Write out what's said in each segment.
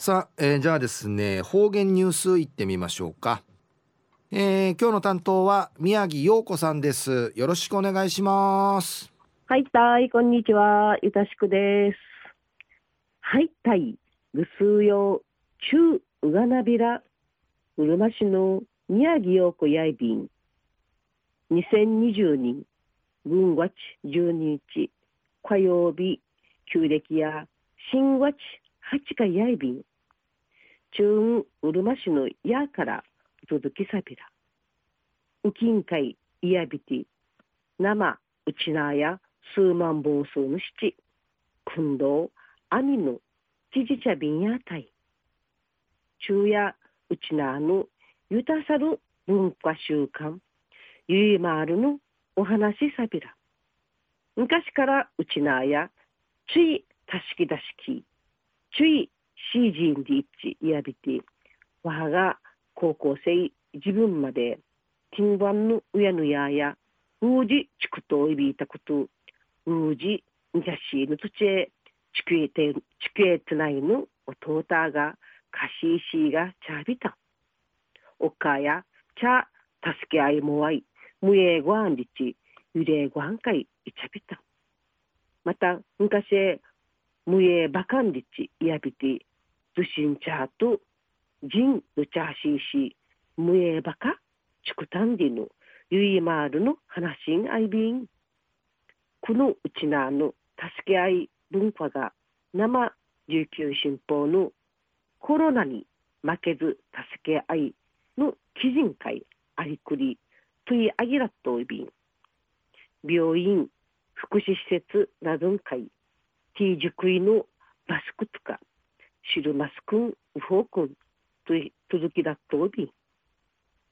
さあ、えー、じゃあですね方言ニュースいってみましょうか、えー、今日の担当は宮城陽子さんです。よろしくお願いします。はいたいこんにちは。ゆたしくです。はいたいぐすうよ中うがなびらうるま市の宮城陽子やいびん。2020年軍月12日火曜日旧暦や新月8日やいびん。中うるま市のやから続きさびら。うきんかいいやびて、生うちなや数万本数の七、くんどう、あみの、ちじちゃびんやたい。中やうちなの、ゆたさる文化習慣、ゆいまるのお話さびら。昔からうちなや、ちいたしきだしき、ちいシージンディッチイヤビティ。わが高校生自分までティンバンのうやぬややうじちくといびいたこと。うじんじゃしぬとちえちくえてちくえつないぬおとうたがかしいしがちゃびたおかやちゃ助け合いもわいむえごあんりちゆれごはんかいいちゃびたまた昔むえばかんりちいやびてズシンチャートジンルチャーシーシームエバカチクタンディヌユイマールの話しんアイビンこのうちなの助け合い文化が生琉球新報のコロナに負けず助け合いの基人会ありくりといあぎらっといびん。病院福祉施設などん会ティージクイのバスクとかシルマスくん、ウフォーくんと続きだっとおび。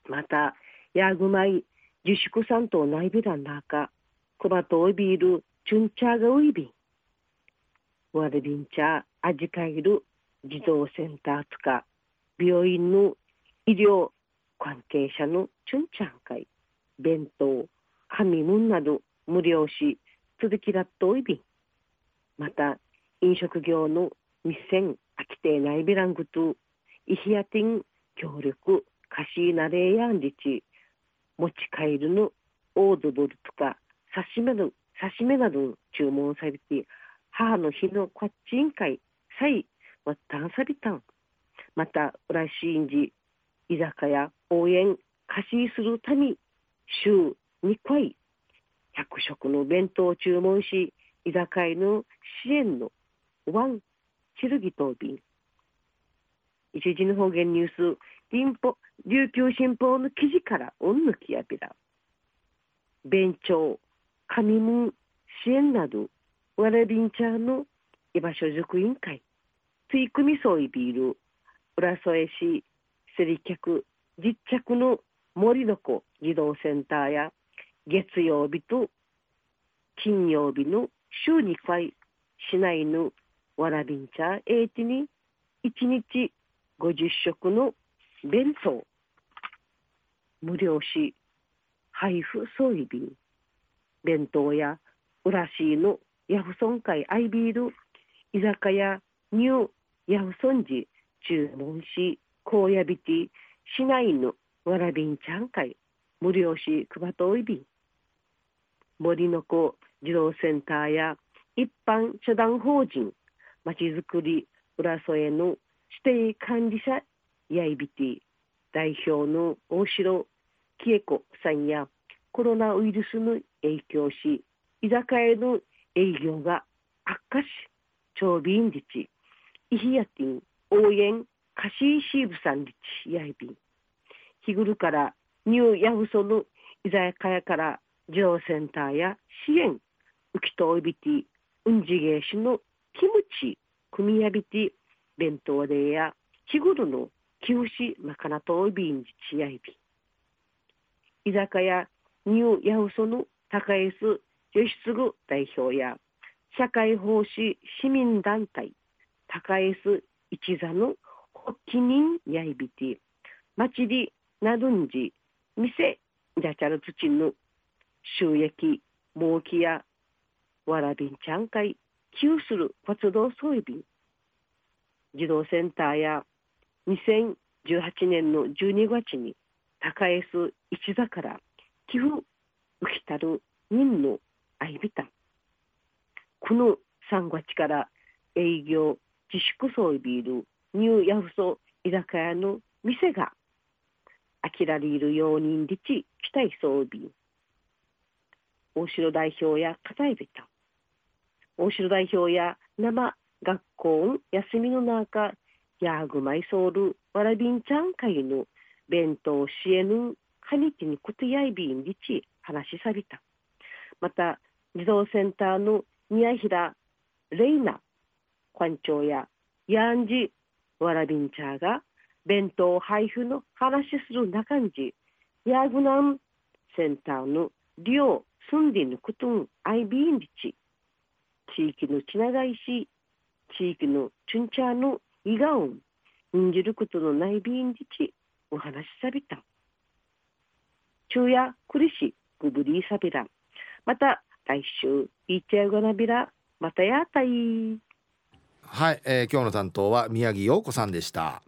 また、ヤグマイ、自粛さんとないびらんなか、コバとおびいる、チュンチャーがおいび。ワルビンチャー、アジカイル、児童センターとか、病院の医療関係者のチュンチャン会、弁当、紙むんなど無料し、続きだっとおいび。また、飲食業の店秋定内ビラングとイヒアティン協力カシーナレーヤンリチ持ち帰るのオードブルとか刺身の刺身など注文されて母の日のこっち委員会さいわったんさびたん。また浦しいんじ居酒屋応援貸しするため週2回100食の弁当を注文し居酒屋の支援のワンチルギトービン一時の方言ニュース臨ポ琉球新報の記事からおんぬきやびら。弁長上門支援などわらびんちゃんの居場所塾委員会。つい組そいビール浦添市セリ客実着の森の子児童センターや月曜日と金曜日の週2回市内のわらびんちゃんえいちに1日50食の弁当無料し配布総意便弁当や浦市のヤフソン会アイビール居酒屋ニューヤフソンジ注文し高野ビティ市内のわらびんちゃん会無料しくばといびん。森の子児童センターや一般社団法人まちづくり浦添の指定管理者やいびて代表の大城喜恵子さんやコロナウイルスの影響し居酒屋の営業が悪化し長便日イヒヤティン応援カシーシーブさん日やいびん。日頃からニューヤフソの居酒屋から児童センターや支援浮きとおびてうんじげしのキムチ、組みやびて、弁当でや、日頃のきうし、まかなとおびんじちやいび。居酒屋、ニューヤウソの高江須吉次代表や、社会奉仕市民団体、高江須一座の発起人やいびて、町りなどんじ、店、じゃちゃる土の収益、儲きや、わらびんちゃん会、給する活動装備児童センターや2018年の12月に高 S 一座から寄付浮きたる人の相びたこの3月から営業自粛装ビールニューヤフソ居酒屋の店があきられるように立ち期待装備。大城代表や片井べた大城代表や生学校休みの中ヤーグマイソールわらびんちゃん会の弁当支援はにちにくてやいびんりち話しさびた。また児童センターの宮平レイナ館長やヤンジわらびんちゃが弁当配布の話しする中にヤーグナンセンターの利用住んでのことんアイビンリチ。地域のつながいし地域のチュンチャーのイガオンんじることのないビンジチお話しさびた。昼夜クリシグブリーサビラまた来週いっちゃうがなびらまたやったい。はい、えー、今日の担当は宮城陽子さんでした。